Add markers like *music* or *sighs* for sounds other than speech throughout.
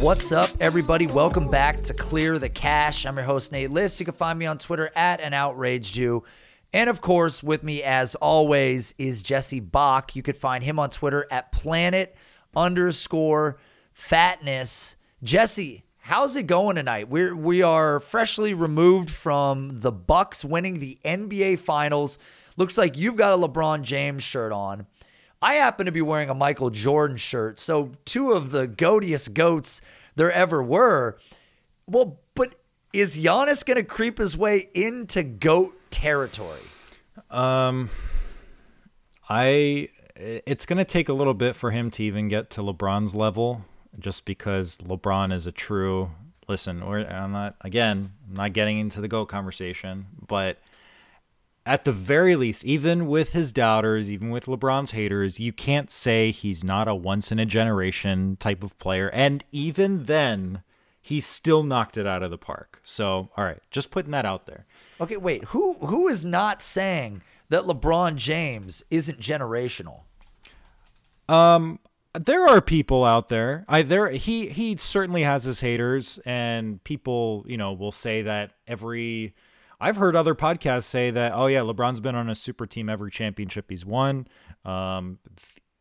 What's up, everybody? Welcome back to Clear the Cash. I'm your host, Nate Liss. You can find me on Twitter at an outraged Jew. And of course, with me as always is Jesse Bak. You could find him on Twitter at planet underscore fatness. Jesse, how's it going tonight? We're we are freshly removed from the Bucks winning the NBA Finals. Looks like you've got a LeBron James shirt on. I happen to be wearing a Michael Jordan shirt. So two of the goatiest goats there ever were. Well, but is Giannis going to creep his way into goat territory? Um, I it's going to take a little bit for him to even get to LeBron's level just because LeBron is a true listen, or I'm not again, I'm not getting into the GOAT conversation, but at the very least, even with his doubters, even with LeBron's haters, you can't say he's not a once in a generation type of player. And even then, he still knocked it out of the park. So, all right, just putting that out there. Okay, wait. Who who is not saying that LeBron James isn't generational? Um, there are people out there. I there he he certainly has his haters, and people you know will say that every. I've heard other podcasts say that oh yeah, LeBron's been on a super team every championship he's won. Um,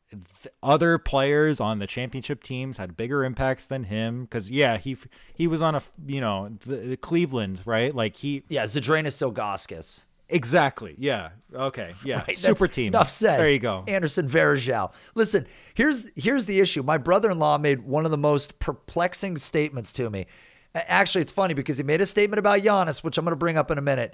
th- th- other players on the championship teams had bigger impacts than him because yeah he he was on a you know the, the Cleveland right like he yeah Zydrunas Ilgauskas Exactly. Yeah. Okay. Yeah. Right, Super team. Enough said. There you go. Anderson Varejao. Listen, here's here's the issue. My brother-in-law made one of the most perplexing statements to me. Actually, it's funny because he made a statement about Giannis, which I'm going to bring up in a minute.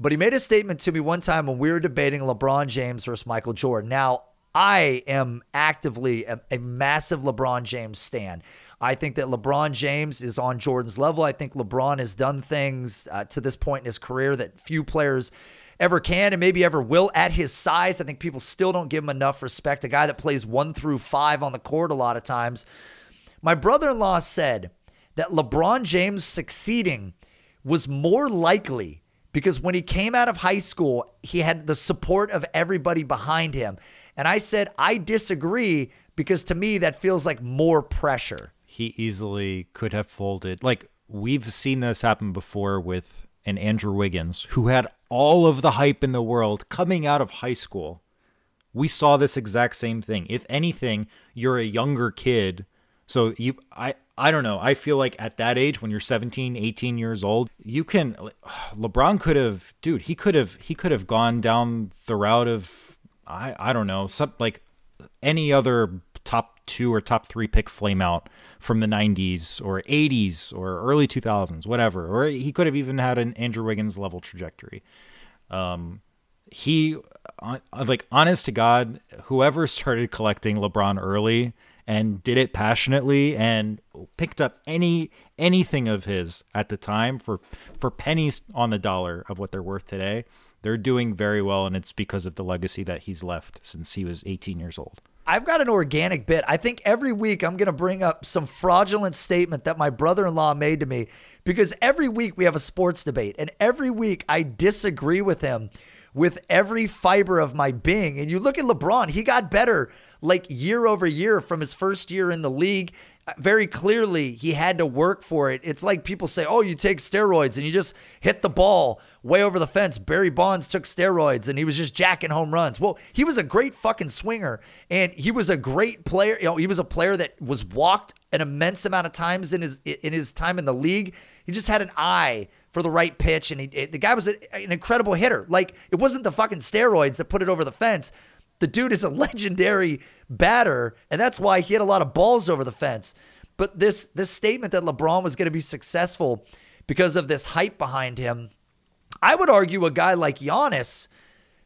But he made a statement to me one time when we were debating LeBron James versus Michael Jordan. Now, I am actively a, a, massive LeBron James stan. I think that LeBron James is on Jordan's level. I think LeBron has done things uh, to this point in his career that few players ever can and maybe ever will at his size. I think people still don't give him enough respect. A guy that plays one through five on the court a lot of times. My brother in law said that LeBron James succeeding was more likely because when he came out of high school, he had the support of everybody behind him. And I said, I disagree because to me, that feels like more pressure. He easily could have folded. Like, we've seen this happen before with an Andrew Wiggins, who had all of the hype in the world coming out of high school. We saw this exact same thing. If anything, you're a younger kid. So you I I don't know. I feel like at that age when you're 17, 18 years old, you can *sighs* LeBron could have dude, he could have he could have gone down the route of I I don't know, some like any other top 2 or top 3 pick flame out from the 90s or 80s or early 2000s, whatever. Or he could have even had an Andrew Wiggins level trajectory. Um he uh, like honest to god, whoever started collecting LeBron early and did it passionately and picked up any anything of his at the time for for pennies on the dollar of what they're worth today. They're doing very well and it's because of the legacy that he's left since he was 18 years old. I've got an organic bit. I think every week I'm going to bring up some fraudulent statement that my brother in law made to me because every week we have a sports debate and every week I disagree with him with every fiber of my being. And you look at LeBron, he got better like year over year from his first year in the league. Very clearly, he had to work for it. It's like people say, oh, you take steroids and you just hit the ball way over the fence. Barry Bonds took steroids and he was just jacking home runs. Well, he was a great fucking swinger and he was a great player. You know, he was a player that was walked an immense amount of times in his in his time in the league. He just had an eye for the right pitch and he, the guy was an incredible hitter. Like it wasn't the fucking steroids that put it over the fence. The dude is a *laughs* legendary batter, and that's why he had a lot of balls over the fence. but this this statement that LeBron was going to be successful because of this hype behind him, I would argue a guy like Giannis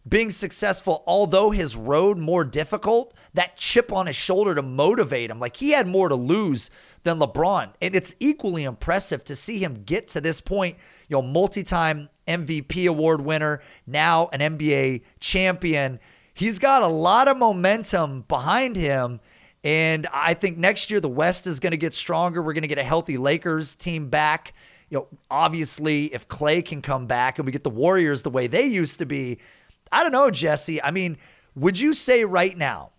being successful, although his road more difficult, that chip on his shoulder to motivate him. Like he had more to lose than LeBron. And it's equally impressive to see him get to this point, you know, multi-time MVP award winner, now an NBA champion. He's got a lot of momentum behind him. And I think next year the West is going to get stronger. We're going to get a healthy Lakers team back. You know, obviously, if Clay can come back and we get the Warriors the way they used to be, I don't know, Jesse. I mean, would you say right now,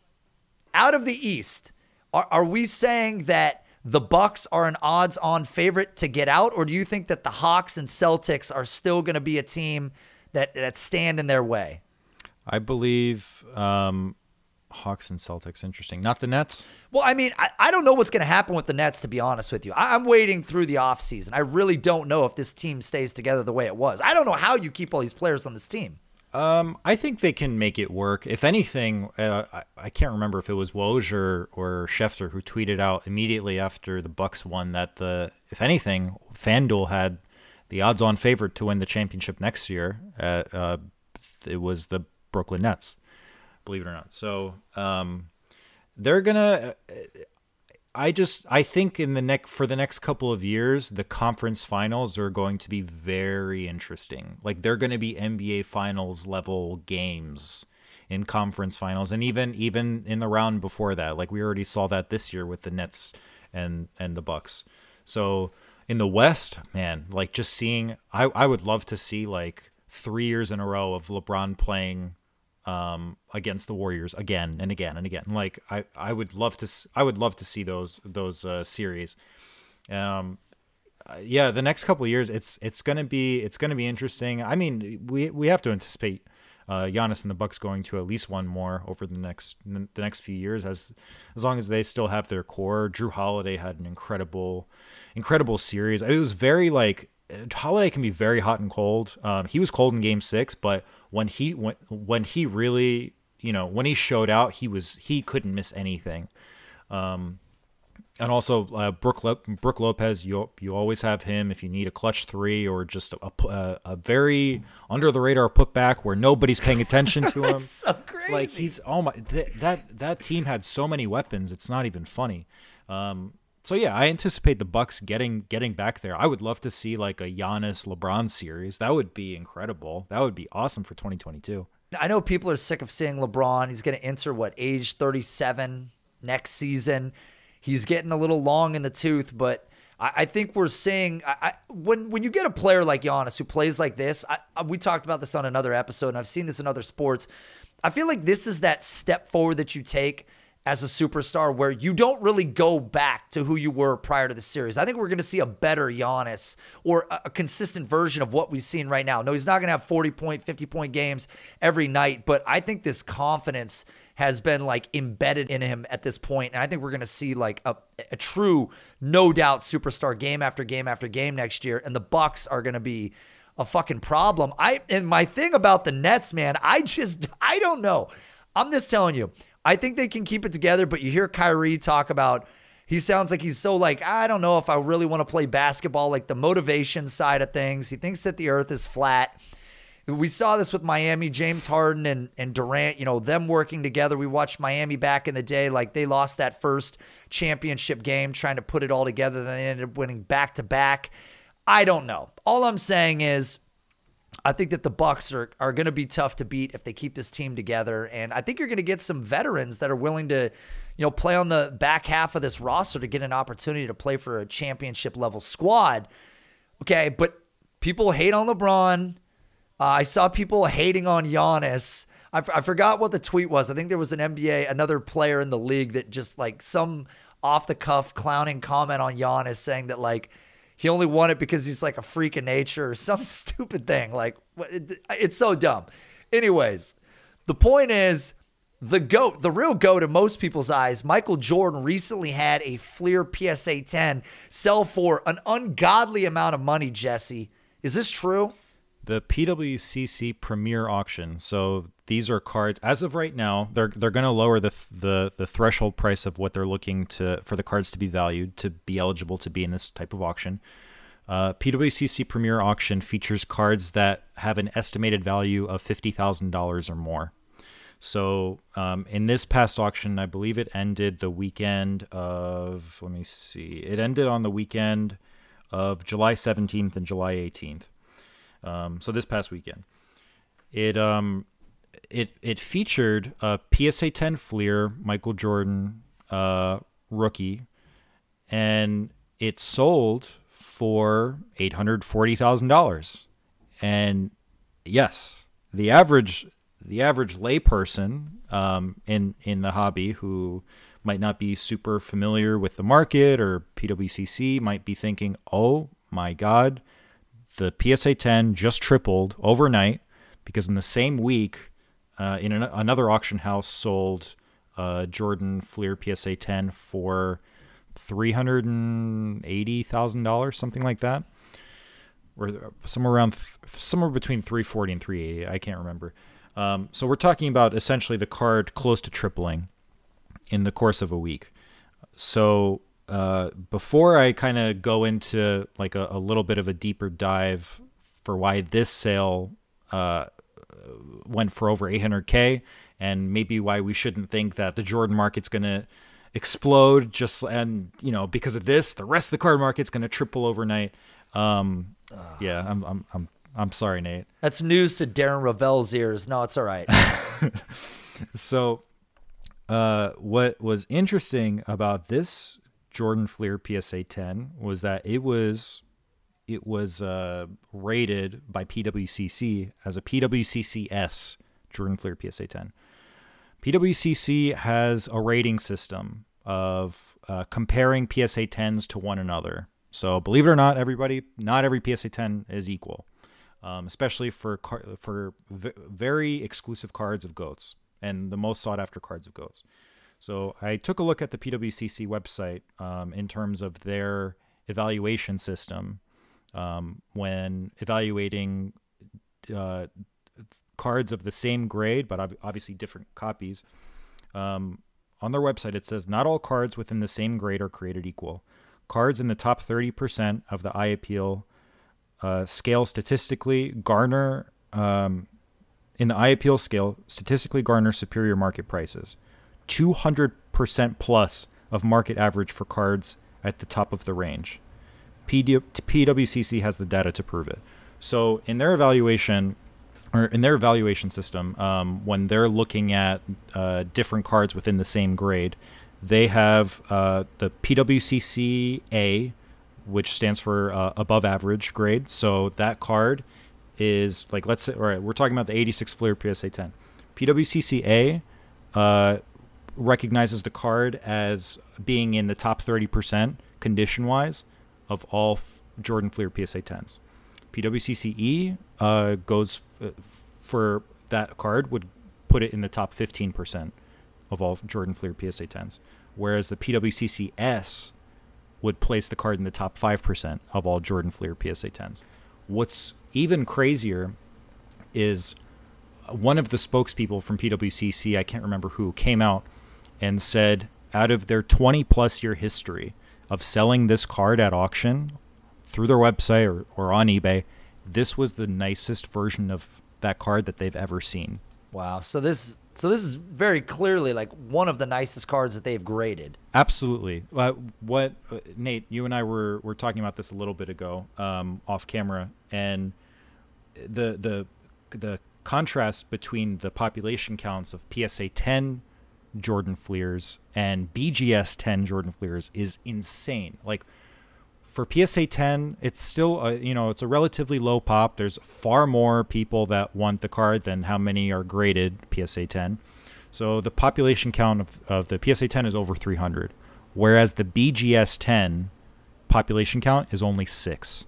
out of the East, are, are we saying that the Bucks are an odds-on favorite to get out, or do you think that the Hawks and Celtics are still going to be a team that that stand in their way? I believe um, Hawks and Celtics. Interesting. Not the Nets. Well, I mean, I, I don't know what's going to happen with the Nets, to be honest with you. I, am waiting through the offseason. I really don't know if this team stays together the way it was. I don't know how you keep all these players on this team. Um, I think they can make it work. If anything, uh, I, I, can't remember if it was Woj or, or Schefter who tweeted out immediately after the Bucks won that the, if anything, FanDuel had the odds-on favorite to win the championship next year. Uh, uh, it was the Brooklyn Nets, believe it or not. So um, they're gonna. I just I think in the next for the next couple of years, the conference finals are going to be very interesting. Like they're going to be NBA finals level games in conference finals and even even in the round before that. Like we already saw that this year with the Nets and and the Bucks. So in the West, man, like just seeing I I would love to see like 3 years in a row of LeBron playing um, against the Warriors again and again and again. Like I, I would love to, I would love to see those those uh, series. Um, uh, yeah, the next couple years, it's it's gonna be it's gonna be interesting. I mean, we we have to anticipate uh, Giannis and the Bucks going to at least one more over the next the next few years, as as long as they still have their core. Jrue Holiday had an incredible, incredible series. It was very like Holiday can be very hot and cold. Um, he was cold in Game Six, but when he when when he really you know when he showed out, he was he couldn't miss anything. Um, and also uh, Brook Le- Brook Lopez, you you always have him if you need a clutch three or just a, a, a very under the radar putback where nobody's paying attention to *laughs* him. so crazy. Like he's oh my th- that that team had so many weapons. It's not even funny. Um, so yeah, I anticipate the Bucks getting getting back there. I would love to see like a Giannis LeBron series. That would be incredible. That would be awesome for 2022. I know people are sick of seeing LeBron. He's going to enter what age 37 next season. He's getting a little long in the tooth, but I, I think we're seeing I, I, when when you get a player like Giannis who plays like this. we talked about this on another episode, and I've seen this in other sports. I feel like this is that step forward that you take as a superstar where you don't really go back to who you were prior to the series. I think we're going to see a better Giannis or a, consistent version of what we've seen right now. No, he's not going to have 40 point, 50 point games every night, but I think this confidence has been like embedded in him at this point. And I think we're going to see like a, a true, no doubt superstar game after game after game next year. And the Bucks are going to be a fucking problem. I and my thing about the Nets, man, I just I don't know. I'm just telling you. I think they can keep it together, but you hear Kyrie talk about he sounds like he's so like, I don't know if I really want to play basketball, like the motivation side of things. He thinks that the earth is flat. We saw this with Miami, James Harden and, and Durant, you know, them working together. We watched Miami back in the day, like they lost that first championship game trying to put it all together. Then they ended up winning back to back. I don't know. All I'm saying is I think that the Bucks are are going to be tough to beat if they keep this team together, and I think you're going to get some veterans that are willing to, you know, play on the back half of this roster to get an opportunity to play for a championship level squad. Okay, but people hate on LeBron. Uh, I saw people hating on Giannis. I, f- I forgot what the tweet was. I think there was an NBA, another player in the league that just like some off the cuff clowning comment on Giannis saying that like he only won it because he's like a freak of nature or *laughs* some stupid thing. Like, it's so dumb. Anyways, the point is the GOAT, the real GOAT in most people's eyes, Michael Jordan recently had a Fleer PSA 10 sell for an ungodly amount of money, Jesse. Is this true? The PWCC Premier Auction. So these are cards as of right now. They're they're going to lower the the the threshold price of what they're looking to for the cards to be valued to be eligible to be in this type of auction. Uh, PWCC Premier Auction features cards that have an estimated value of fifty thousand dollars or more. So um, in this past auction, I believe it ended the weekend of let me see, it ended on the weekend of July seventeenth and July eighteenth. Um, so this past weekend, it um, it it featured a PSA 10 Fleer Michael Jordan uh, rookie, and it sold for eight hundred forty thousand dollars. And yes, the average the average layperson um, in in the hobby who might not be super familiar with the market or PWCC might be thinking, "Oh my God, the PSA 10 just tripled overnight because in the same week, uh, in an, another auction house sold uh, Jordan Fleer PSA 10 for three hundred and eighty thousand dollars, something like that, or somewhere around th- somewhere between three forty and three eighty. I can't remember. Um, so we're talking about essentially the card close to tripling in the course of a week. So uh, before I kind of go into like a, a, little bit of a deeper dive for why this sale uh, went for over 800k and maybe why we shouldn't think that the Jordan market's going to explode just and you know because of this the rest of the card market's going to triple overnight. Um yeah I'm, I'm i'm i'm sorry nate. That's news to darren rovell's ears. No it's all right. *laughs* So uh what was interesting about this Jordan Fleer PSA 10 was that it was it was uh, rated by PWCC as a PWCCS Jordan Fleer PSA 10. PWCC has a rating system of uh, comparing PSA 10s to one another. So believe it or not, everybody, not every PSA 10 is equal, um, especially for car- for v- very exclusive cards of goats and the most sought after cards of goats. So I took a look at the PWCC website um, in terms of their evaluation system um, when evaluating uh, cards of the same grade, but obviously different copies. Um, on their website, it says not all cards within the same grade are created equal. Cards in the top 30% of the eye appeal uh, scale statistically garner, um, in the eye appeal scale, statistically garner superior market prices. 200% plus of market average for cards at the top of the range. PWCC has the data to prove it. So in their evaluation, or in their evaluation system, um, when they're looking at uh, different cards within the same grade, they have uh, the PWCC A, which stands for uh, above average grade. So that card is like, let's say, all right, we're talking about the 86 Fleer PSA 10. PWCC A uh, recognizes the card as being in the top 30% condition wise of all f- Jordan Fleer PSA 10s. PWCCE uh, goes f- for that card, would put it in the top 15% of all Jordan Fleer PSA 10s, whereas the PWCCS would place the card in the top 5% of all Jordan Fleer PSA 10s. What's even crazier is one of the spokespeople from PWCC, I can't remember who, came out and said out of their 20 plus year history of selling this card at auction through their website or, or on eBay, this was the nicest version of that card that they've ever seen. Wow. So this so this is very clearly like one of the nicest cards that they've graded. Absolutely. Uh, what uh, Nate, you and I were were talking about this a little bit ago, um, off camera, and the the the contrast between the population counts of PSA 10 Jordan Fleers and BGS 10 Jordan Fleers is insane. Like for PSA 10, it's still a, you know, it's a relatively low pop. There's far more people that want the card than how many are graded PSA 10. So the population count of, of the PSA 10 is over 300, whereas the BGS 10 population count is only 6,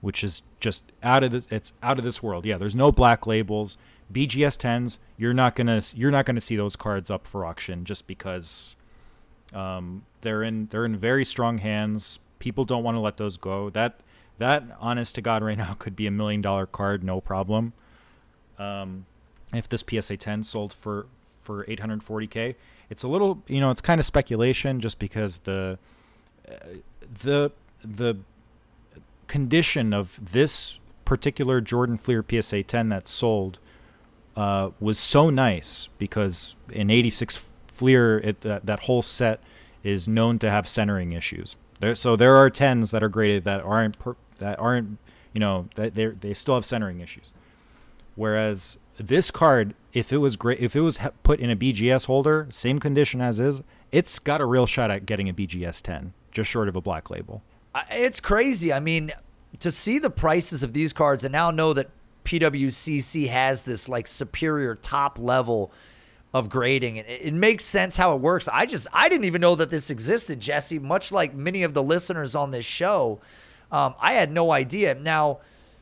which is just out of the, it's out of this world. Yeah, there's no black labels. BGS 10s, you're not gonna you're not gonna see those cards up for auction just because um, they're in they're in very strong hands. People don't want to let those go. That that honest to God right now *laughs* could be a million dollar card, no problem. Um, if this PSA 10 sold for for 840k, it's a little, you know, it's kind of speculation just because the uh, the the condition of this particular Jordan Fleer PSA 10 that sold uh, was so nice because in 86 Fleer, it, that, that whole set is known to have centering issues. There, so there are 10s that are graded that aren't per, that aren't you know that they they still have centering issues. Whereas this card, if it was great, if it was put in a BGS holder, same condition as is, it's got a real shot at getting a BGS 10, just short of a black label. It's crazy. I mean, to see the prices of these cards and now know that PWCC has this like superior top level of grading. It, it, makes sense how it works. I just I didn't even know that this existed, Jesse. Much like many of the listeners on this show, um, I had no idea. Now,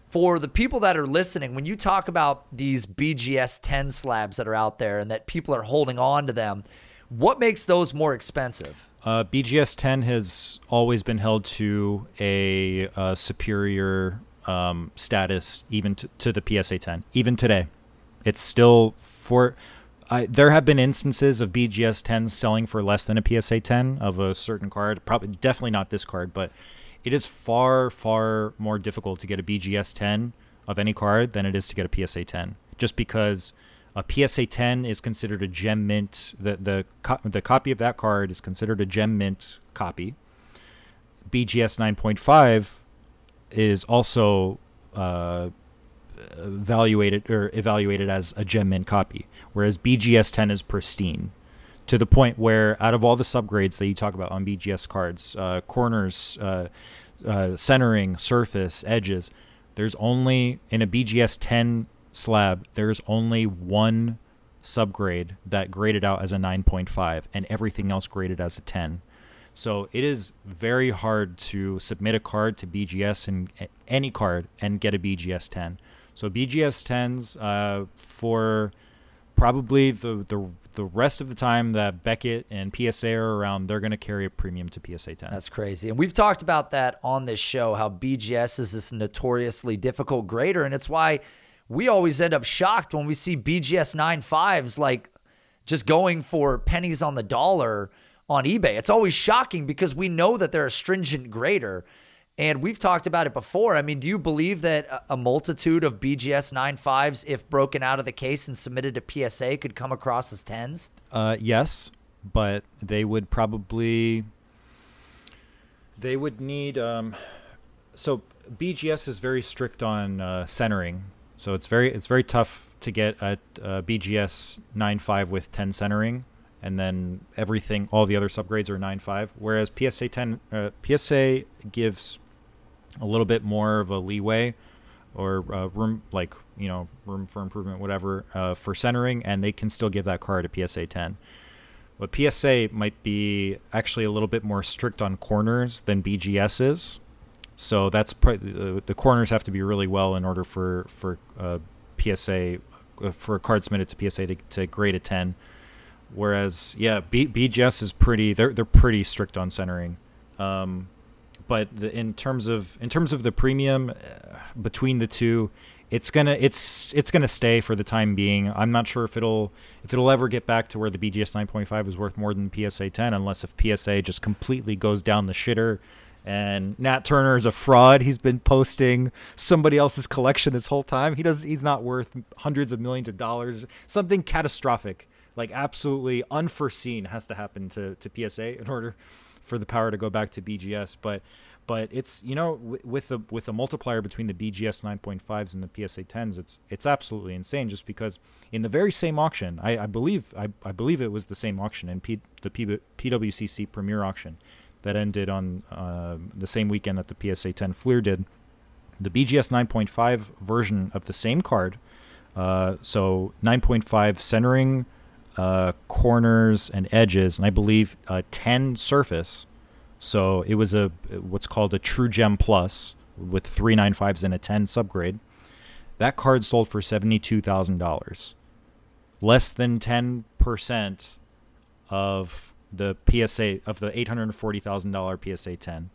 for the people that are listening, when you talk about these BGS 10 slabs that are out there and that people are holding on to them, what makes those more expensive? Uh, BGS 10 has always been held to a, a superior um, status, even to, to the PSA 10. Even today, it's still for I, there have been instances of BGS 10s selling for less than a PSA 10 of a certain card. Probably, definitely not this card, but it is far, far more difficult to get a BGS 10 of any card than it is to get a PSA 10. Just because a PSA 10 is considered a gem mint. The the the copy of that card is considered a gem mint copy. BGS 9.5 is also uh, evaluated or evaluated as a gem mint copy, whereas BGS 10 is pristine to the point where out of all the subgrades that you talk about on BGS cards, uh, corners, uh, uh, centering, surface, edges, there's only in a BGS 10 slab, there's only one subgrade that graded out as a 9.5 and everything else graded as a 10. So it is very hard to submit a card to BGS and any card and get a BGS 10. So BGS 10s uh, for probably the, the the rest of the time that Beckett and PSA are around, they're going to carry a premium to PSA 10. That's crazy. And we've talked about that on this show, how BGS is this notoriously difficult grader. And it's why we always end up shocked when we see BGS 9.5s like just going for pennies on the dollar on eBay. It's always shocking because we know that they're a stringent grader. And we've talked about it before. I mean, do you believe that a multitude of BGS 9.5s, if broken out of the case and submitted to PSA, could come across as 10s? Uh, yes, but they would probably. They would need. Um, so BGS is very strict on uh, centering. So it's very it's very tough to get a, a BGS 9.5 with 10 centering and then everything all the other subgrades are 9.5 whereas psa 10 uh, psa gives a little bit more of a leeway or uh, room like you know room for improvement whatever uh, for centering and they can still give that card a psa 10 but psa might be actually a little bit more strict on corners than bgs is so that's pr- uh, the corners have to be really well in order for for uh, psa uh, for a card submitted to psa to, to grade a 10 whereas yeah B- bgs is pretty they're, they're pretty strict on centering um, but the, in terms of in terms of the premium uh, between the two, it's gonna it's it's gonna stay for the time being. I'm not sure if it'll if it'll ever get back to where the BGS 9.5 is worth more than PSA 10, unless if PSA just completely goes down the shitter. And Nat Turner is a fraud. He's been posting somebody else's collection this whole time. He does. He's not worth hundreds of millions of dollars. Something catastrophic, like absolutely unforeseen, has to happen to to PSA in order for the power to go back to BGS. But but it's you know w- with the with the multiplier between the BGS 9.5s and the PSA 10s, it's it's absolutely insane. Just because in the very same auction, I, I believe I, I believe it was the same auction in P, the P, PWCC Premier auction that ended on uh, the same weekend that the PSA 10 Fleer did. The BGS 9.5 version of the same card, uh, so 9.5 centering uh, corners and edges, and I believe uh, 10 surface. So it was a what's called a True Gem Plus with three nine fives and a 10 subgrade. That card sold for $72,000. Less than 10% of the PSA of the $840,000 PSA 10.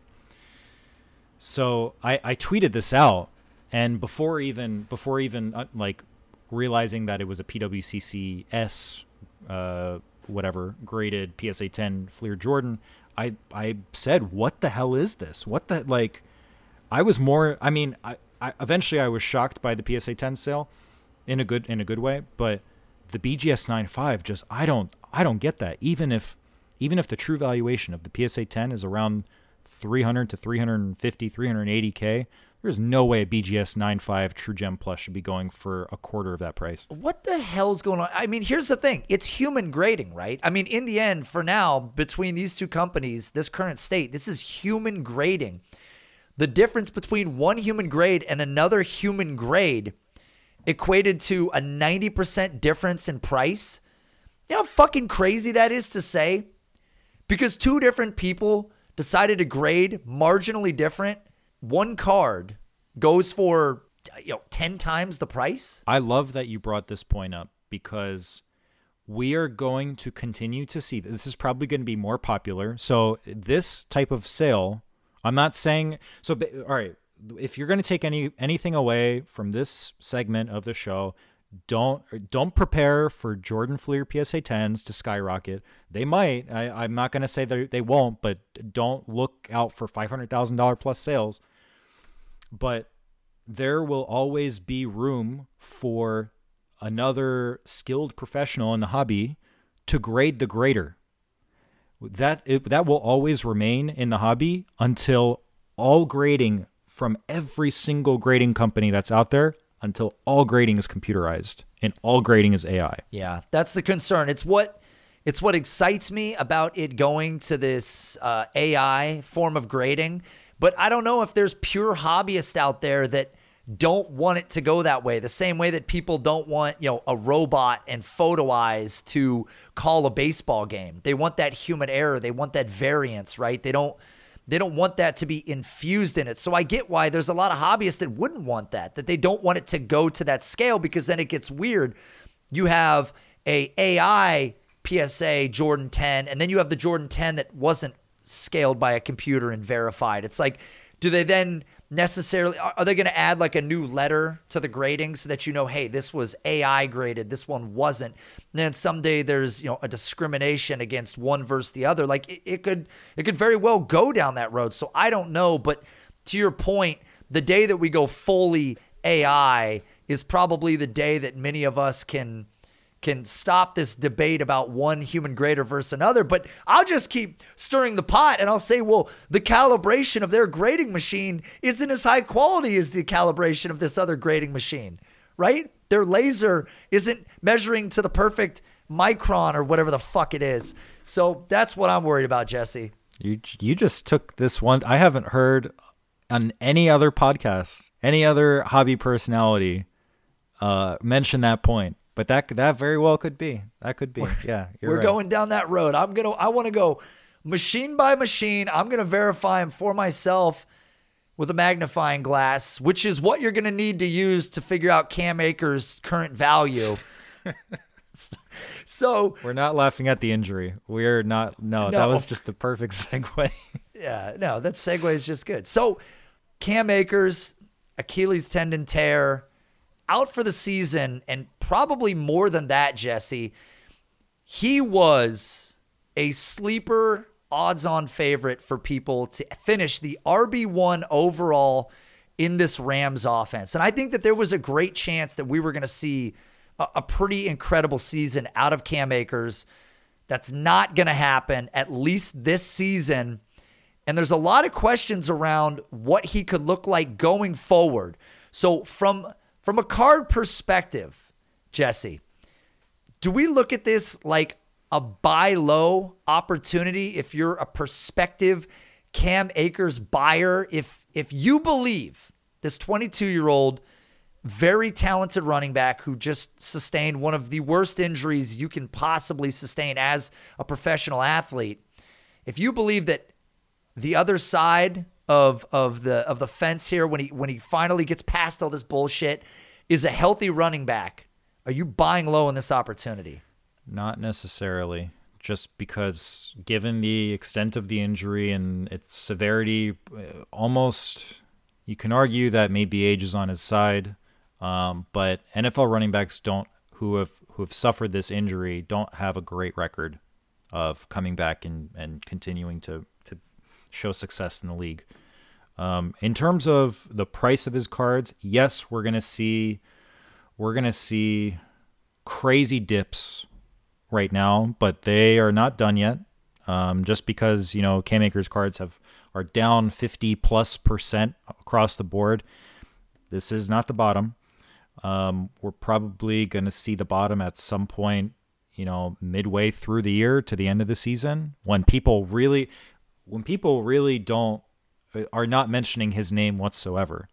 So I, I tweeted this out, and before even before even uh, like realizing that it was a PWCC S, uh, whatever graded PSA 10 Fleer Jordan, I I said, "What the hell is this? What the like?" I was more. I mean, I, I eventually I was shocked by the PSA 10 sale, in a good in a good way, but the BGS 9.5 just I don't I don't get that. Even if even if the true valuation of the PSA 10 is around 300 to 350, 380k, there's no way a BGS 9.5 True Gem Plus should be going for a quarter of that price. What the hell's going on? I mean, here's the thing it's human grading, right? I mean, in the end, for now, between these two companies, this current state, this is human grading. The difference between one human grade and another human grade equated to a 90% difference in price. You know how fucking crazy that is to say? Because two different people decided to grade marginally different. One card goes for you know 10 times the price. I love that you brought this point up because we are going to continue to see this is probably going to be more popular. So this type of sale, I'm not saying so all right, if you're going to take any anything away from this segment of the show, don't don't prepare for Jordan Fleer PSA 10s to skyrocket. They might. I, am not going to say they they won't, but don't look out for five hundred thousand dollar plus sales. But there will always be room for another skilled professional in the hobby to grade the grader. That it, that will always remain in the hobby until all grading from every single grading company that's out there until all grading is computerized and all grading is AI. Yeah, that's the concern. It's what it's what excites me about it going to this uh, AI form of grading. But I don't know if there's pure hobbyists out there that don't want it to go that way. The same way that people don't want, you know, a robot and photo eyes to call a baseball game. They want that human error. They want that variance, right? They don't they don't want that to be infused in it. So I get why there's a lot of hobbyists that wouldn't want that, that they don't want it to go to that scale because then it gets weird. You have a AI PSA Jordan 10 and then you have the Jordan 10 that wasn't scaled by a computer and verified. It's like do they then necessarily are they going to add like a new letter to the grading so that you know hey this was ai graded this one wasn't? And then someday there's you know a discrimination against one versus the other. Like it, it could it could very well go down that road. So i don't know but to your point the day that we go fully ai is probably the day that many of us can can stop this debate about one human grader versus another. But I'll just keep stirring the pot and I'll say, well, the calibration of their grading machine isn't as high quality as the calibration of this other grading machine, right? Their laser isn't measuring to the perfect micron or whatever the fuck it is. So that's what I'm worried about, Jesse. You you just took this one. I haven't heard on any other podcast, any other hobby personality uh, mention that point. But that that very well could be. That could be. We're, yeah, we're right. going down that road. I'm gonna. I want to go machine by machine. I'm gonna verify them for myself with a magnifying glass, which is what you're gonna need to use to figure out Cam Akers' current value. *laughs* so we're not laughing at the injury. We're not. No, no. that was just the perfect *laughs* segue. yeah, no, that segue is just good. So Cam Akers, Achilles tendon tear out for the season and probably more than that, Jesse. He was a sleeper odds on favorite for people to finish the RB1 overall in this Rams offense. And I think that there was a great chance that we were going to see a, a, pretty incredible season out of Cam Akers. That's not going to happen, at least this season. And there's a lot of questions around what he could look like going forward. So, from from a card perspective, Jesse, do we look at this like a buy low opportunity if you're a prospective Cam Akers buyer? If if you believe this 22 year old, very talented running back who just sustained one of the worst injuries you can possibly sustain as a professional athlete, if you believe that the other side of of the of the fence here when he when he finally gets past all this bullshit is a healthy running back. Are you buying low in this opportunity? Not necessarily. just because given the extent of the injury and its severity, uh, almost you can argue that maybe age is on his side. Um, but NFL running backs don't who have who have suffered this injury don't have a great record of coming back and, and continuing to to show success in the league. Um, in terms of the price of his cards, yes, we're gonna see we're gonna see crazy dips right now, but they are not done yet. Um, just because you know Cam Akers cards have are down 50 plus percent across the board, this is not the bottom. Um, we're probably going to see the bottom at some point, you know, midway through the year to the end of the season when people really, when people really don't uh, are not mentioning his name whatsoever.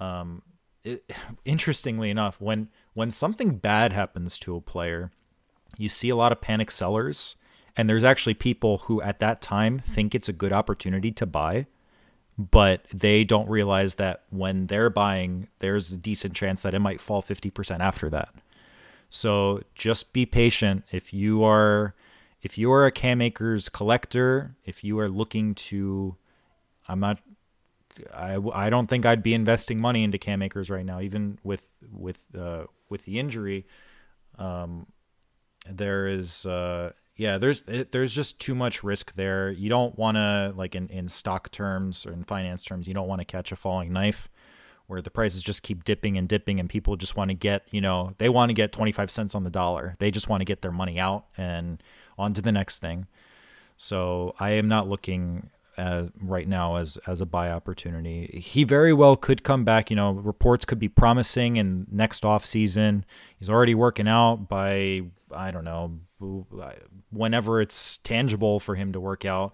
Um, it, *sighs* interestingly enough, when when something bad happens to a player, you see a lot of panic sellers, and there's actually people who at that time mm-hmm. think it's a good opportunity to buy, but they don't realize that when they're buying, there's a decent chance that it might fall 50% after that. So just be patient. If you are if you are a Cam Akers collector, if you are looking to I'm not I, I don't think I'd be investing money into Cam Akers right now, even with with uh, with the injury. Um, there is uh, yeah, there's it, there's just too much risk there. You don't want to like in in stock terms or in finance terms, you don't want to catch a falling knife where the prices just keep dipping and dipping and people just want to get, you know, they want to get 25 cents on the dollar. They just want to get their money out and on to the next thing. So I am not looking as, right now as as a buy opportunity. He very well could come back. You know, reports could be promising in next off season. He's already working out by I don't know whenever it's tangible for him to work out.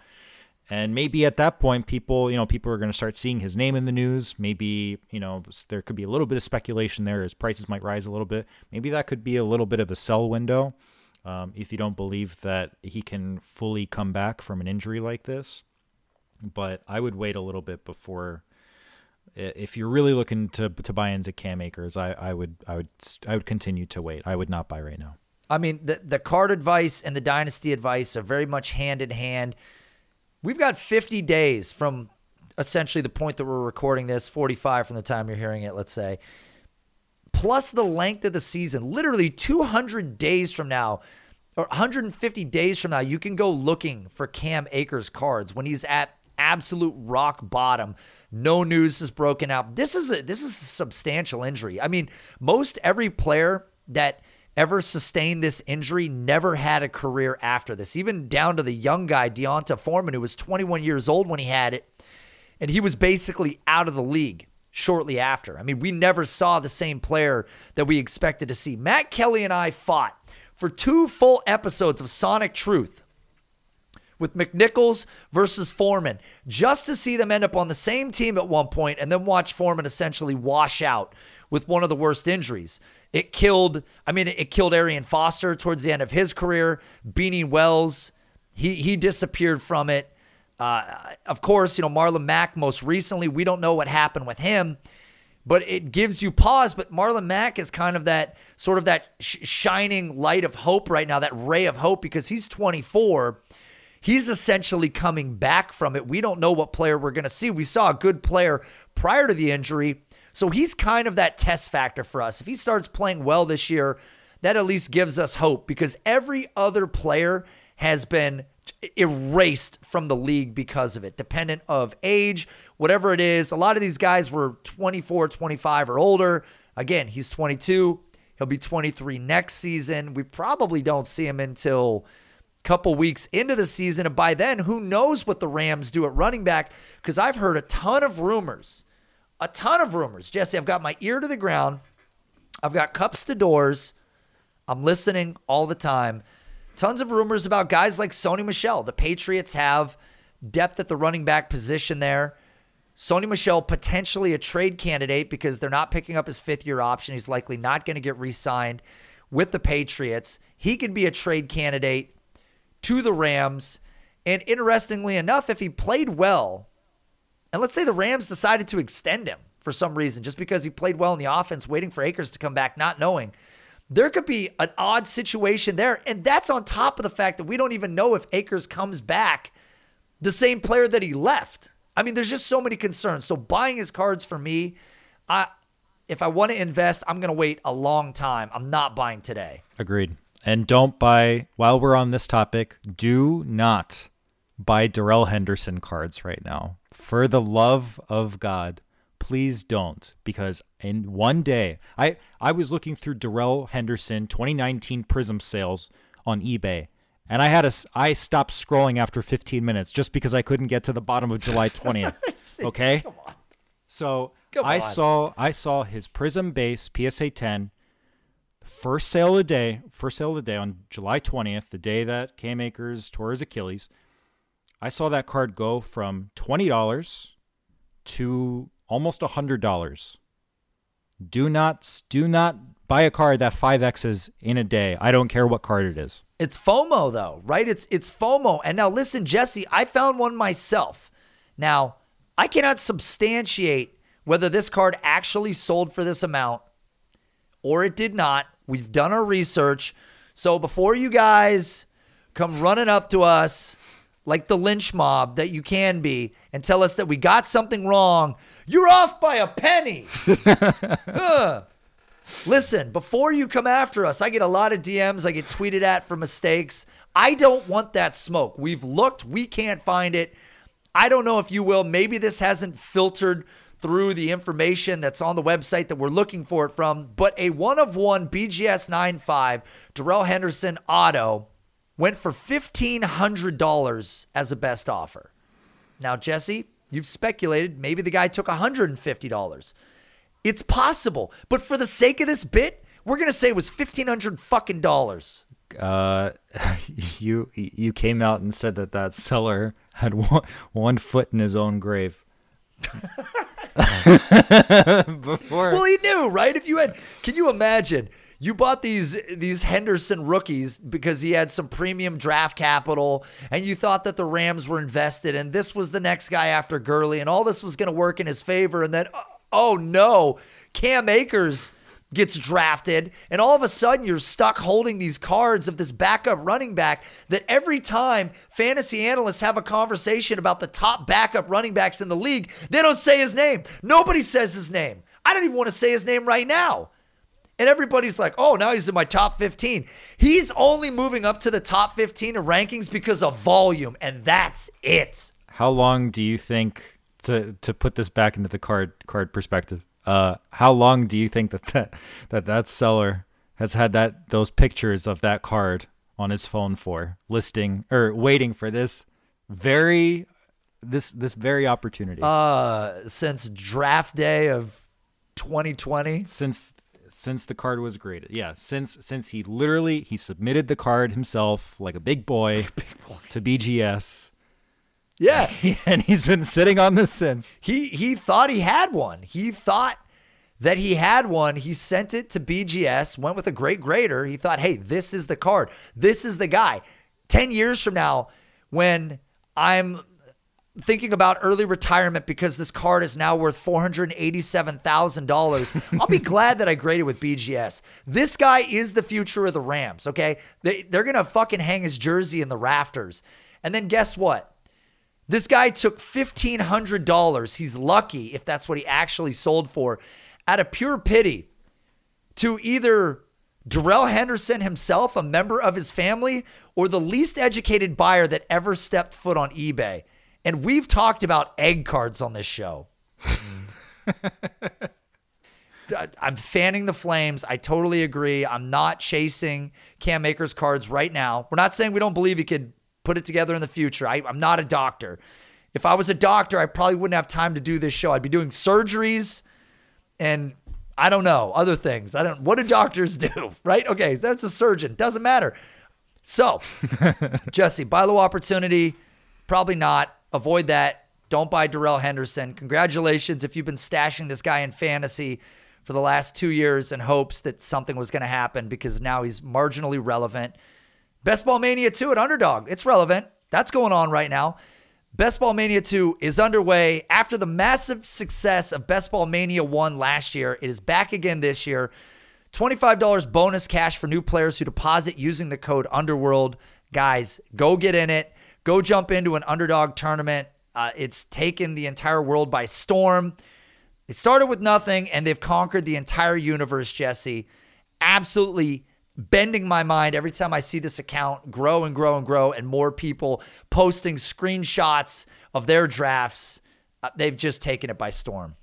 And maybe at that point, people, you know, people are going to start seeing his name in the news. Maybe, you know, there could be a little bit of speculation there. His prices might rise a little bit. Maybe that could be a little bit of a sell window um, if you don't believe that he can fully come back from an injury like this but I would wait a little bit before. If you're really looking to to buy into Cam Akers, I, I would I would I would continue to wait. I would not buy right now. I mean, the the card advice and the dynasty advice are very much hand in hand. We've got 50 days from essentially the point that we're recording this, 45 from the time you're hearing it, let's say, plus the length of the season. Literally 200 days from now, or 150 days from now, you can go looking for Cam Akers cards when he's at absolute rock bottom. No news is broken out. This is a this is a substantial injury. I mean, most every player that ever sustained this injury never had a career after this. Even down to the young guy D'Onta Foreman, who was 21 years old when he had it, and he was basically out of the league shortly after. I mean, we never saw the same player that we expected to see. Matt Kelly and I fought for two full episodes of Sonic Truth with McNichols versus Foreman, just to see them end up on the same team at one point and then watch Foreman essentially wash out with one of the worst injuries. It killed, I mean, it killed Arian Foster towards the end of his career. Beanie Wells, he he disappeared from it. Uh, of course, you know, Marlon Mack most recently, we don't know what happened with him, but it gives you pause. But Marlon Mack is kind of that sort of that sh- shining light of hope right now, that ray of hope, because he's 24 he's essentially coming back from it. We don't know what player we're going to see. We saw a good player prior to the injury. So he's kind of that test factor for us. If he starts playing well this year, that at least gives us hope because every other player has been erased from the league because of it, dependent of age, whatever it is. A lot of these guys were 24, 25 or older. Again, he's 22. He'll be 23 next season. We probably don't see him until couple weeks into the season. And by then, who knows what the Rams do at running back? Because I've heard a ton of rumors, a ton of rumors. Jesse, I've got my ear to the ground. I've got cups to doors. I'm listening all the time. Tons of rumors about guys like Sony Michel. The Patriots have depth at the running back position there. Sony Michel potentially a trade candidate because they're not picking up his fifth year option. He's likely not going to get re signed with the Patriots. He could be a trade candidate to the Rams. And interestingly enough, if he played well, and let's say the Rams decided to extend him for some reason, just because he played well in the offense, waiting for Akers to come back, not knowing, there could be an odd situation there. And that's on top of the fact that we don't even know if Akers comes back the same player that he left. I mean, there's just so many concerns. So buying his cards for me, I if I want to invest, I'm going to wait a long time. I'm not buying today. Agreed. And don't buy while we're on this topic, do not buy Darrell Henderson cards right now. For the love of God, please don't because in one day, I I was looking through Darrell Henderson 2019 Prizm sales on eBay and I had a I stopped scrolling after 15 minutes just because I couldn't get to the bottom of July *laughs* 20th. okay? So I saw I saw his Prizm base PSA 10 first sale of the day, first sale of the day on July 20th, the day that Cam Akers tore his Achilles. I saw that card go from $20 to almost $100. Do not do not buy a card that 5x's in a day. I don't care what card it is. It's FOMO though, right? It's it's FOMO. And now listen, Jesse, I found one myself. Now, I cannot substantiate whether this card actually sold for this amount or it did not. We've done our research. So before you guys come running up to us like the lynch mob that you can be and tell us that we got something wrong, you're off by a penny. *laughs* Listen, before you come after us, I get a lot of DMs. I get tweeted at for mistakes. I don't want that smoke. We've looked, we can't find it. I don't know if you will. Maybe this hasn't filtered through the information that's on the website that we're looking for it from, but a one of one BGS 95 Darrell Henderson auto went for $1,500 as a best offer. Now, Jesse, you've speculated maybe the guy took $150. It's possible, but for the sake of this bit, we're gonna say it was fifteen hundred fucking dollars. Uh, *laughs* you you came out and said that that seller had *laughs* one, one foot in his own grave. *laughs* *laughs* Before Well, he knew, right? If you had, can you imagine? You bought these these Henderson rookies because he had some premium draft capital, and you thought that the Rams were invested, and this was the next guy after Gurley, and all this was going to work in his favor, and then oh no, Cam Akers gets drafted, and all of a sudden you're stuck holding these cards of this backup running back that every time fantasy analysts have a conversation about the top backup running backs in the league, they don't say his name. Nobody says his name. I don't even want to say his name right now. And everybody's like, oh, now he's in my top 15. He's only moving up to the top 15 of rankings because of volume, and that's it. how long do you think to to put this back into the card card perspective? Uh, how long do you think that that that, that seller has had that those pictures of that card on his phone for listing or waiting for this very this this very opportunity Uh, since draft day of 2020. since since the card was graded. Yeah, since since he literally he submitted the card himself like a big boy, *laughs* to BGS, Yeah. *laughs* and he's been sitting on this since. He he thought he had one. He thought that he had one. He sent it to BGS, went with a great grader. He thought, hey, this is the card. This is the guy. 10 years from now, when I'm thinking about early retirement because this card is now worth $487,000, I'll be *laughs* glad that I graded with BGS. This guy is the future of the Rams, okay? They, they're going to fucking hang his jersey in the rafters. And then guess what? This guy took $1,500. He's lucky if that's what he actually sold for out of pure pity to either Darrell Henderson himself, a member of his family, or the least educated buyer that ever stepped foot on eBay. And we've talked about egg cards on this show. *laughs* I'm fanning the flames. I totally agree. I'm not chasing Cam Akers cards right now. We're not saying we don't believe he could put it together in the future. I, I'm not a doctor. If I was a doctor, I probably wouldn't have time to do this show. I'd be doing surgeries and I don't know, other things. I don't what do doctors do? *laughs* Right? Okay, that's a surgeon. Doesn't matter. So, *laughs* Jesse, buy low opportunity. Probably not. Avoid that. Don't buy Darrell Henderson. Congratulations if you've been stashing this guy in fantasy for the last two years in hopes that something was going to happen because now he's marginally relevant. Best Ball Mania 2 at Underdog. It's relevant. That's going on right now. Best Ball Mania 2 is underway after the massive success of Best Ball Mania 1 last year. It is back again this year. $25 bonus cash for new players who deposit using the code Underworld. Guys, go get in it. Go jump into an underdog tournament. Uh, it's taken the entire world by storm. It started with nothing and they've conquered the entire universe, Jesse. Absolutely bending my mind every time I see this account grow and grow and grow, and more people posting screenshots of their drafts. Uh, they've just taken it by storm.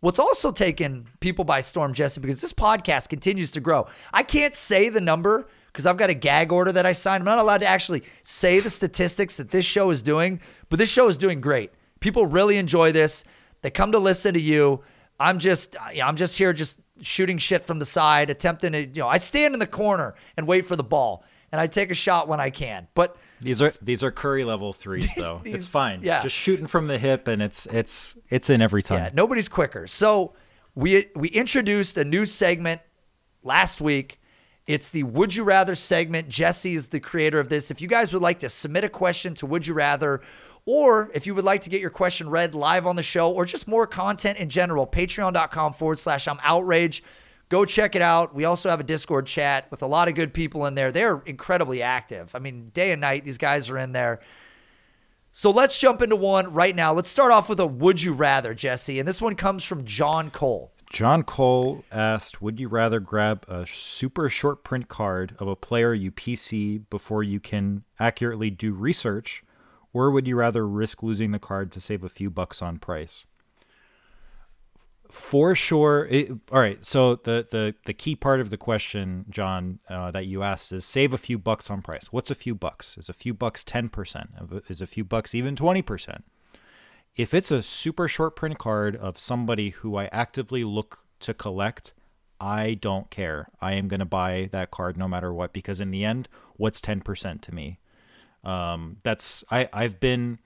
What's also taken people by storm, Jesse, because this podcast continues to grow. I can't say the number because I've got a gag order that I signed. I'm not allowed to actually say the statistics that this show is doing, but this show is doing great. People really enjoy this. They come to listen to you. I'm just, I'm just here, just shooting shit from the side, attempting to, you know, I stand in the corner and wait for the ball, and I take a shot when I can. But these are these are Curry level threes, *laughs* though. these, it's fine. Yeah, just shooting from the hip, and it's it's it's in every time. Yeah, nobody's quicker. So we we introduced a new segment last week. It's the Would You Rather segment. Jesse is the creator of this. If you guys would like to submit a question to Would You Rather, or if you would like to get your question read live on the show, or just more content in general, patreon.com forward slash I'm outraged. Go check it out. We also have a Discord chat with a lot of good people in there. They're incredibly active. I mean, day and night, these guys are in there. So let's jump into one right now. Let's start off with a Would You Rather, Jesse. And this one comes from John Cole. John Cole asked, Would you rather grab a super short print card of a player you PC before you can accurately do research, or would you rather risk losing the card to save a few bucks on price? for sure it, all right so the, the the key part of the question john uh, that you asked is save a few bucks on price. What's a few bucks? Is a few bucks 10% is a few bucks even 20% if it's a super short print card of somebody who i actively look to collect i don't care. I am going to buy that card no matter what because in the end what's 10% to me? Um, that's i i've been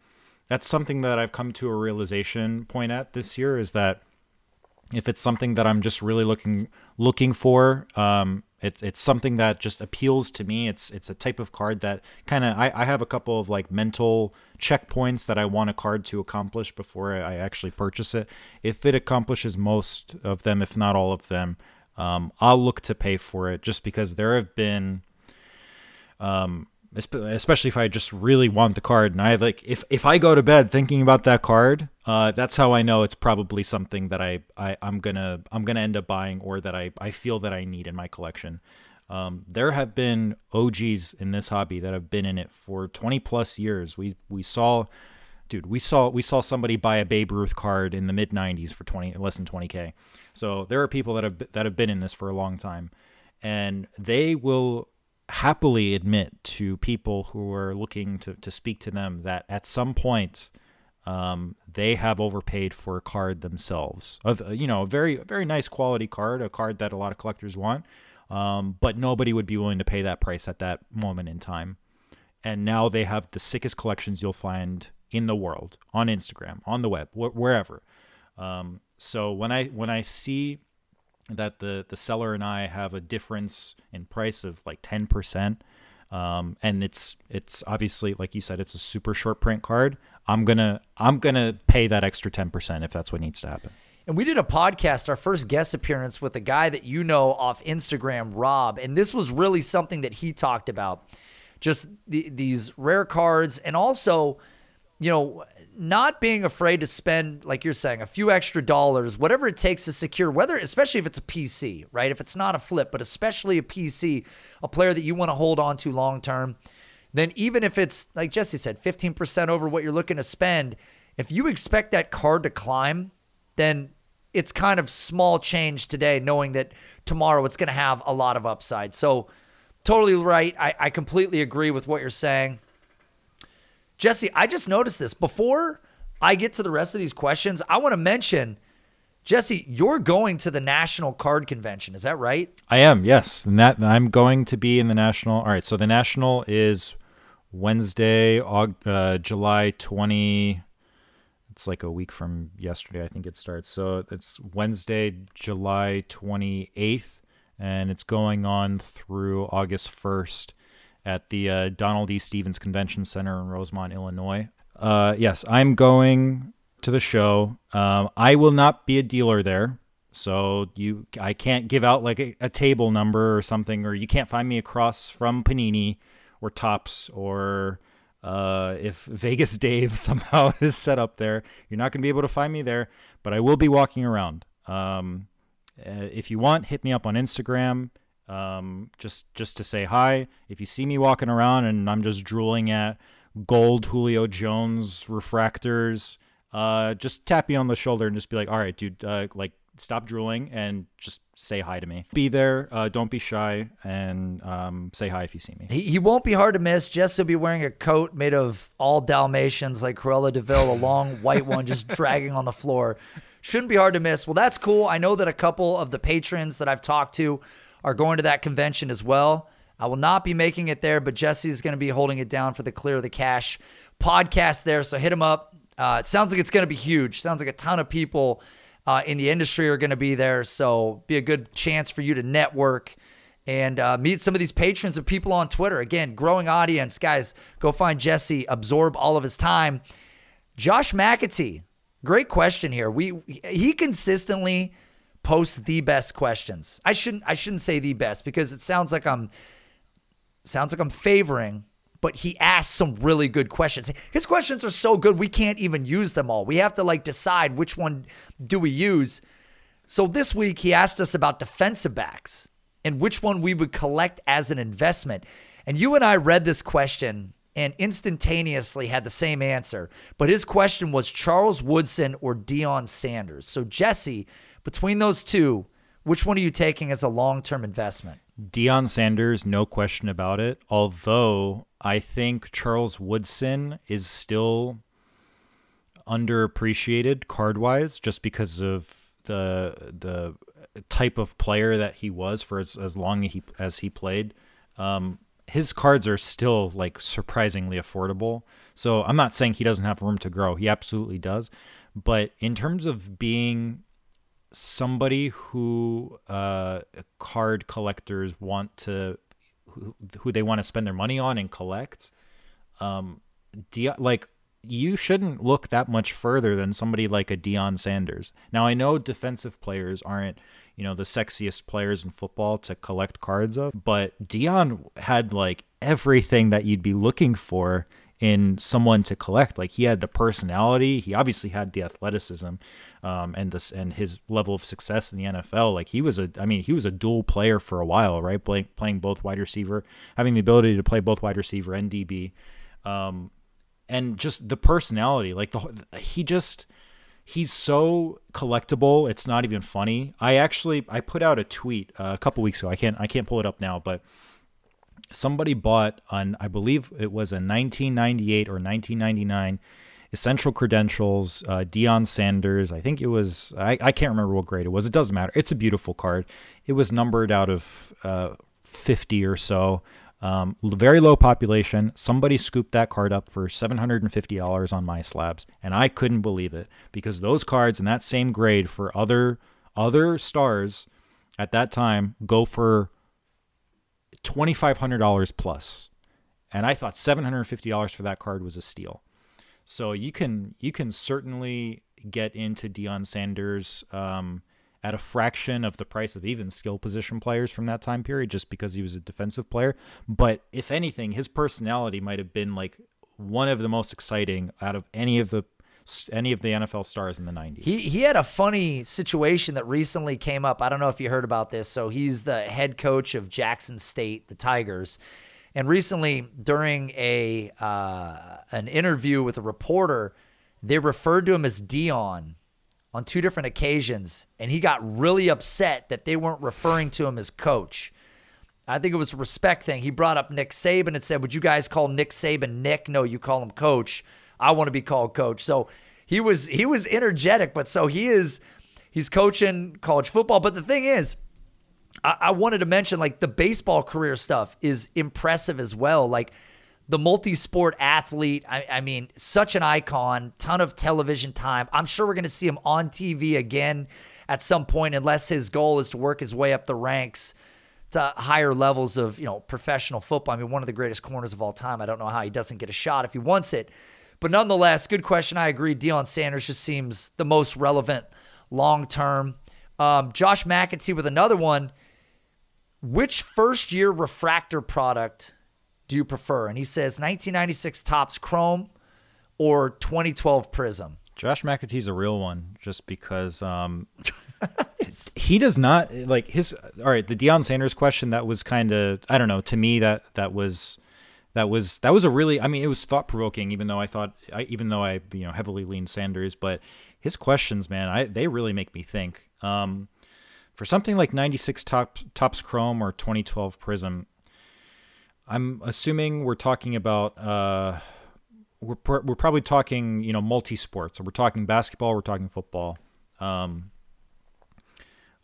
that's something that i've come to a realization point at this year is that if it's something that I'm just really looking looking for, um, it's it's something that just appeals to me. It's it's a type of card that kind of I, I have a couple of like mental checkpoints that I want a card to accomplish before I actually purchase it. If it accomplishes most of them, if not all of them, um, I'll look to pay for it just because there have been um, especially if I just really want the card. And I like if if I go to bed thinking about that card, uh, that's how I know it's probably something that I, I I'm gonna I'm gonna end up buying or that I I feel that I need in my collection. Um, there have been OGs in this hobby that have been in it for 20 plus years. We we saw, dude, we saw we saw somebody buy a Babe Ruth card in the mid 90s for 20 less than 20k. So there are people that have that have been in this for a long time, and they will happily admit to people who are looking to, to speak to them that at some point um, they have overpaid for a card themselves. Of you know a very very nice quality card a card that a lot of collectors want um, but nobody would be willing to pay that price at that moment in time. And now they have the sickest collections you'll find in the world on instagram on the web wh- wherever. Um, so when i when i see that the the seller and I have a difference in price of like 10%. Um, and it's it's obviously like you said it's a super short print card. I'm to I'm to pay that extra 10% if that's what needs to happen. And we did a podcast, our first guest appearance with a guy that you know off Instagram, Rob, and this was really something that he talked about. Just the, these rare cards and also, you know, not being afraid to spend, like you're saying, a few extra dollars, whatever it takes to secure, whether, especially if it's a PC, right? If it's not a flip, but especially a PC, a player that you want to hold on to long term, then even if it's, like Jesse said, 15% over what you're looking to spend, if you expect that card to climb, then it's kind of small change today, knowing that tomorrow it's going to have a lot of upside. So, totally right. I, I completely agree with what you're saying. Jesse, I just noticed this. Before I get to the rest of these questions, I want to mention Jesse, you're going to the National Card Convention. Is that right? I am, yes. And that I'm going to be in the National. All right, so the National is Wednesday, uh, July 20 it's like a week from yesterday, I think it starts. So it's Wednesday, July 28th, and it's going on through August 1st at the uh, Donald E. Stephens Convention Center in Rosemont, Illinois. Uh, yes, I'm going to the show. Um, I will not be a dealer there. So you, I can't give out like a, a table number or something, or you can't find me across from Panini or Topps or uh, if *laughs* Vegas Dave *laughs* somehow is set up there, you're not going to be able to find me there, but I will be walking around. Um, uh, if you want, hit me up on Instagram, um, just just to say hi. If you see me walking around and I'm just drooling at gold Julio Jones refractors, uh, just tap me on the shoulder and just be like, "All right, dude, uh, like stop drooling and just say hi to me. Be there. Uh, don't be shy and um, say hi if you see me. He, he won't be hard to miss. Jess will be wearing a coat made of all Dalmatians like Cruella de Vil, a long white one just *laughs* dragging on the floor. Shouldn't be hard to miss. Well, that's cool. I know that a couple of the patrons that I've talked to are going to that convention as well. I will not be making it there, but Jesse is going to be holding it down for the Clear the Cash podcast there. So hit him up. Uh, it sounds like it's going to be huge. Sounds like a ton of people uh, in the industry are going to be there. So be a good chance for you to network and uh, meet some of these patrons and people on Twitter. Again, growing audience. Guys, go find Jesse, absorb all of his time. Josh McAtee, great question here. We he consistently posts the best questions. I shouldn't I shouldn't say the best because it sounds like I'm sounds like I'm favoring but he asked some really good questions. His questions are so good we can't even use them all. We have to like decide which one do we use. So this week he asked us about defensive backs and which one we would collect as an investment. And you and I read this question and instantaneously had the same answer. But his question was Charles Woodson or Deion Sanders. So Jesse, between those two, which one are you taking as a long-term investment? Deion Sanders, no question about it. Although I think Charles Woodson is still underappreciated card wise, just because of the the type of player that he was for as, as long as he as he played. Um, his cards are still like surprisingly affordable. So I'm not saying he doesn't have room to grow. He absolutely does. But in terms of being somebody who uh, card collectors want to who, who they want to spend their money on and collect um De- like you shouldn't look that much further than somebody like a Deion Sanders. Now I know defensive players aren't, you know, the sexiest players in football to collect cards of, but Deion had like everything that you'd be looking for in someone to collect. Like he had the personality, he obviously had the athleticism, um, and this and his level of success in the NFL. Like he was a, I mean, he was a dual player for a while, right? Play, playing both wide receiver, having the ability to play both wide receiver and DB, um, and just the personality. Like the he just he's so collectible. It's not even funny. I actually I put out a tweet uh, a couple weeks ago. I can't I can't pull it up now, but somebody bought on I believe it was a 1998 or 1999 essential credentials uh, Deion Sanders. I think it was I, I can't remember what grade it was. It doesn't matter. It's a beautiful card. It was numbered out of uh, 50 or so. Um, very low population. Somebody scooped that card up for $750 on MySlabs, and I couldn't believe it because those cards in that same grade for other other stars at that time go for $2,500 plus. And I thought $750 for that card was a steal. So you can you can certainly get into Deion Sanders um, at a fraction of the price of even skill position players from that time period, just because he was a defensive player. But if anything, his personality might have been like one of the most exciting out of any of the any of the NFL stars in the 90s. He he had a funny situation that recently came up. I don't know if you heard about this. So he's the head coach of Jackson State, the Tigers. And recently during a uh, an interview with a reporter, they referred to him as Deion on two different occasions, and he got really upset that they weren't referring to him as coach. I think it was a respect thing. He brought up Nick Saban and said, "Would you guys call Nick Saban Nick? No, you call him coach." I want to be called coach. So he was he was energetic, but so he is he's coaching college football. But the thing is, I, I wanted to mention like the baseball career stuff is impressive as well. Like the multi-sport athlete. I, I, mean, such an icon, ton of television time. I'm sure we're going to see him on TV again at some point, unless his goal is to work his way up the ranks to higher levels of you know professional football. I mean, one of the greatest corners of all time. I don't know how he doesn't get a shot if he wants it. But nonetheless, good question. I agree. Deion Sanders just seems the most relevant long term. Um, Josh McEntee with another one. Which first year refractor product do you prefer? And he says 1996 Topps Chrome or 2012 Prizm. Josh McAtee's a real one, just because um, *laughs* he does not like his. All right, the Deion Sanders question that was kind of I don't know. To me, that that was that was that was a really. I mean, it was thought provoking. Even though I thought, I, even though I you know heavily lean Sanders, but his questions, man, I they really make me think. Um, for something like 96 top, Topps Chrome or 2012 Prizm, I'm assuming we're talking about uh, we're we're probably talking you know multi sports. We're talking basketball, we're talking football. Um,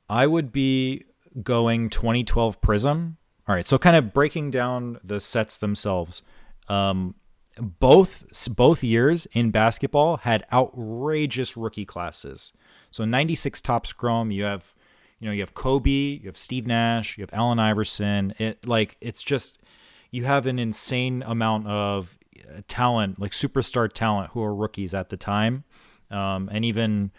I would be going 2012 Prizm. All right, so kind of breaking down the sets themselves. Um, both both years in basketball had outrageous rookie classes. So 96 Topps Chrome, you have you know, you have Kobe, you have Steve Nash, you have Allen Iverson. It like it's just you have an insane amount of uh, talent, like superstar talent, who are rookies at the time, um, and even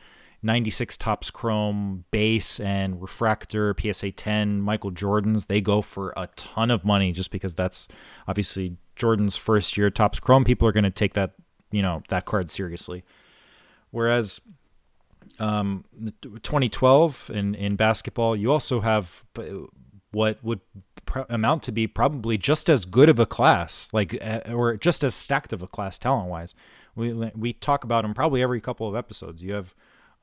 96 Topps Chrome base and refractor PSA 10 Michael Jordans they go for a ton of money just because that's obviously Jordan's first year Topps Chrome people are going to take that you know that card seriously whereas um, 2012 in, in basketball, you also have what would pr- amount to be probably just as good of a class, like uh, or just as stacked of a class talent wise. We we talk about them probably every couple of episodes. You have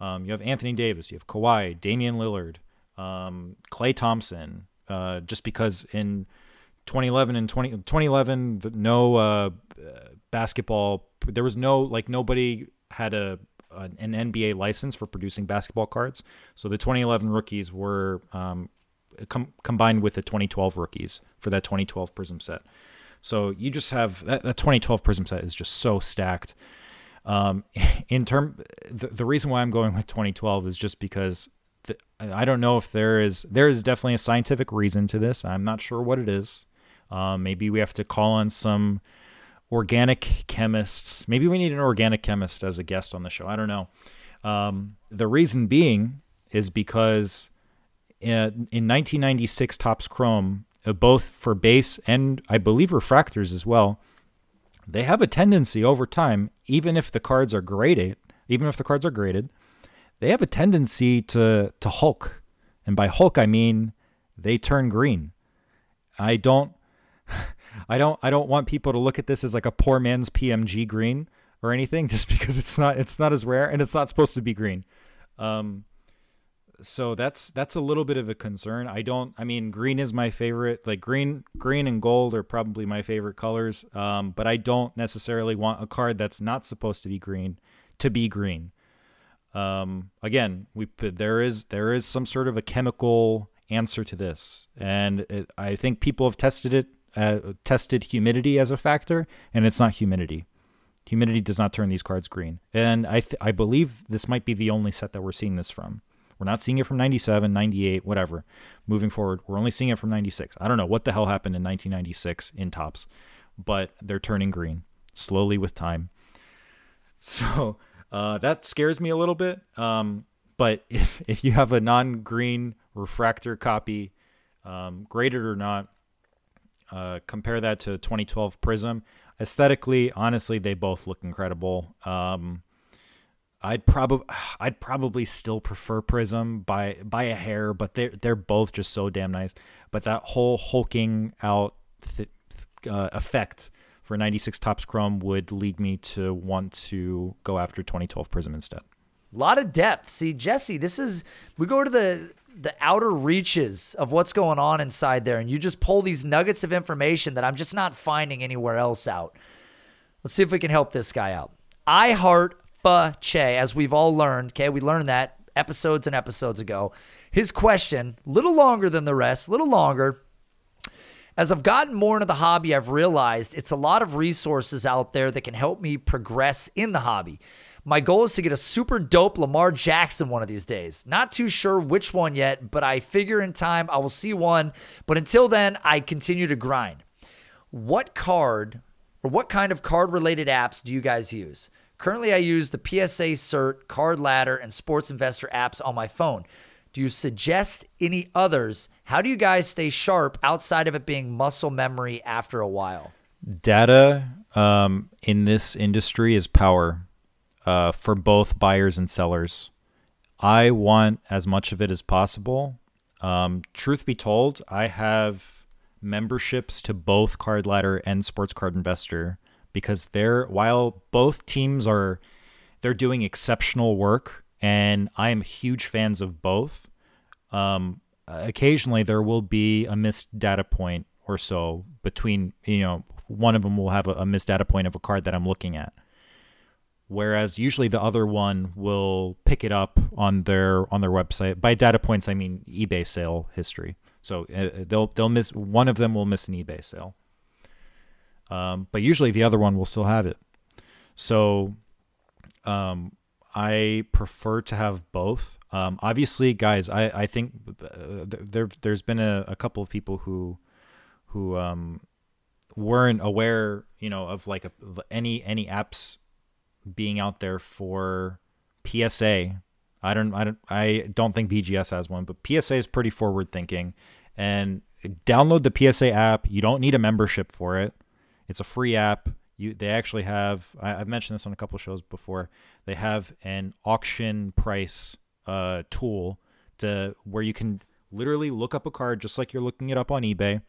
um, you have Anthony Davis, you have Kawhi, Damian Lillard, um, Klay Thompson. Uh, just because in 2011 and 20, 2011, no uh, basketball, there was no like nobody had a an NBA license for producing basketball cards. So the 2011 rookies were um, com- combined with the 2012 rookies for that 2012 Prizm set. So you just have that, that 2012 Prizm set is just so stacked. Um, *laughs* in term, the, the reason why I'm going with 2012 is just because the, I don't know if there is there is definitely a scientific reason to this. I'm not sure what it is. Um, maybe we have to call on some organic chemists. Maybe we need an organic chemist as a guest on the show. I don't know. Um, the reason being is because in, in 1996 Topps Chrome, uh, both for base and I believe refractors as well, they have a tendency over time, even if the cards are graded, even if the cards are graded, they have a tendency to to hulk. And by hulk I mean they turn green. I don't *laughs* I don't I don't want people to look at this as like a poor man's PMG green or anything, *laughs* just because it's not it's not as rare and it's not supposed to be green. Um, so that's that's a little bit of a concern. I don't. I mean, green is my favorite. Like green, green and gold are probably my favorite colors. Um, but I don't necessarily want a card that's not supposed to be green to be green. Um, again, we there is there is some sort of a chemical answer to this, and it, I think people have tested it uh, tested humidity as a factor, and it's not humidity. Humidity does not turn these cards green. And I, th- I believe this might be the only set that we're seeing this from. We're not seeing it from 97, 98, whatever. Moving forward, we're only seeing it from 96. I don't know what the hell happened in 1996 in Topps, but they're turning green slowly with time. *laughs* So uh, that scares me a little bit. Um, but *laughs* if, if you have a non green refractor copy, um, graded or not, uh, compare that to 2012 Prizm. Aesthetically, honestly, they both look incredible. Um, I'd probably *sighs* I'd probably still prefer Prizm by by a hair, but they're they're both just so damn nice. But that whole hulking out th- uh, effect for 96 Topps Chrome would lead me to want to go after 2012 Prizm instead. A lot of depth. See, Jesse, this is we go to the the outer reaches of what's going on inside there and you just pull these nuggets of information that I'm just not finding anywhere else out. Let's see if we can help this guy out. I heart Che, as we've all learned. Okay, we learned that episodes and episodes ago. His question, little longer than the rest, little longer. As I've gotten more into the hobby, I've realized it's a lot of resources out there that can help me progress in the hobby. My goal is to get a super dope Lamar Jackson one of these days. Not too sure which one yet, but I figure in time I will see one. But until then, I continue to grind. What card or what kind of card related apps do you guys use? Currently, I use the PSA Cert, Card Ladder, and Sports Investor apps on my phone. Do you suggest any others? How do you guys stay sharp outside of it being muscle memory after a while? Data um, in this industry is power uh, for both buyers and sellers. I want as much of it as possible. Um, truth be told, I have memberships to both Card Ladder and Sports Card Investor because they're while both teams are they're doing exceptional work and I am huge fans of both. Um, occasionally there will be a missed data point or so between you know one of them will have a, a missed data point of a card that I'm looking at whereas usually the other one will pick it up on their on their website. By data points, I mean eBay sale history. So uh, they'll they'll miss one of them will miss an eBay sale, um, but usually the other one will still have it. So um, I prefer to have both. Um, obviously, guys, I I think uh, there there's been a, a couple of people who who um, weren't aware, you know, of like a, any any apps being out there for PSA. I don't I don't I don't think BGS has one, but PSA is pretty forward thinking and download the PSA app. You don't need a membership for it. It's a free app. You they actually have I, have mentioned this on a couple shows before. They have an auction price uh, tool to where you can literally look up a card just like you're looking it up on eBay,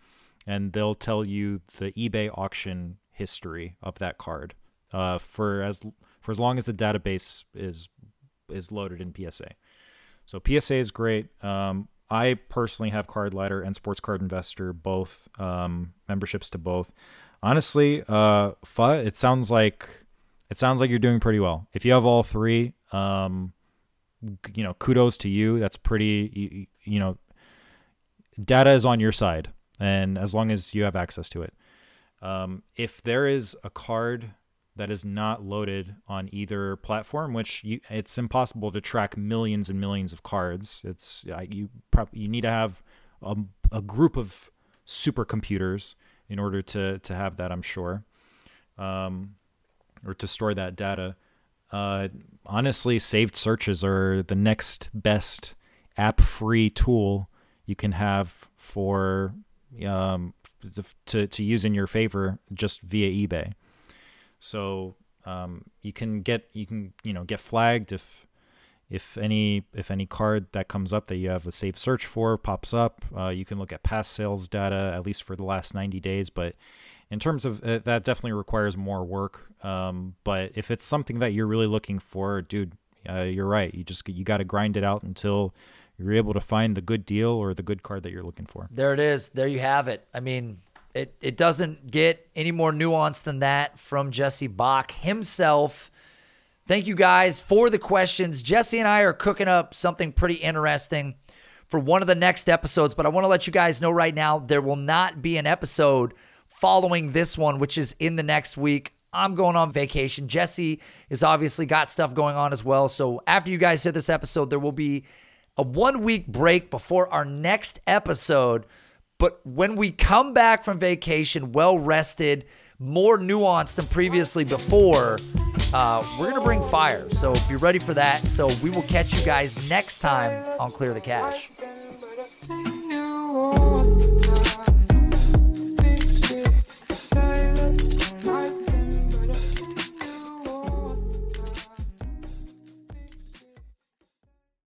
and they'll tell you the eBay auction history of that card uh, for as for as long as the database is is loaded in PSA. So PSA is great. Um, I personally have Card Ladder and Sports Card Investor, both um, memberships to both. Honestly, uh, it sounds like it sounds like you're doing pretty well. If you have all three, um, you know, kudos to you. That's pretty. You, you know, data is on your side, and as long as you have access to it. Um, if there is a card that is not loaded on either platform, which you, it's impossible to track millions and millions of cards. It's you you need to have a, a group of supercomputers in order to to have that. I'm sure, um, or to store that data. Uh, honestly, saved searches are the next best app-free tool you can have for um, to to use in your favor just via eBay. So um, you can get you can you know get flagged if if any if any card that comes up that you have a safe search for pops up. Uh, you can look at past sales data at least for the last 90 days, but in terms of uh, that definitely requires more work um, but if it's something that you're really looking for dude uh, you're right you just you got to grind it out until you're able to find the good deal or the good card that you're looking for there it is there you have it i mean it, it doesn't get any more nuanced than that from Jesse Bak himself. Thank you guys for the questions. Jesse and I are cooking up something pretty interesting for one of the next episodes, but I want to let you guys know right now there will not be an episode following this one, which is in the next week. I'm going on vacation. Jesse is obviously got stuff going on as well. So after you guys hear this episode, there will be a one week break before our next episode. But when we come back from vacation, well rested, more nuanced than previously before, uh, we're going to bring fire. So be ready for that. So we will catch you guys next time on Clear the Cash.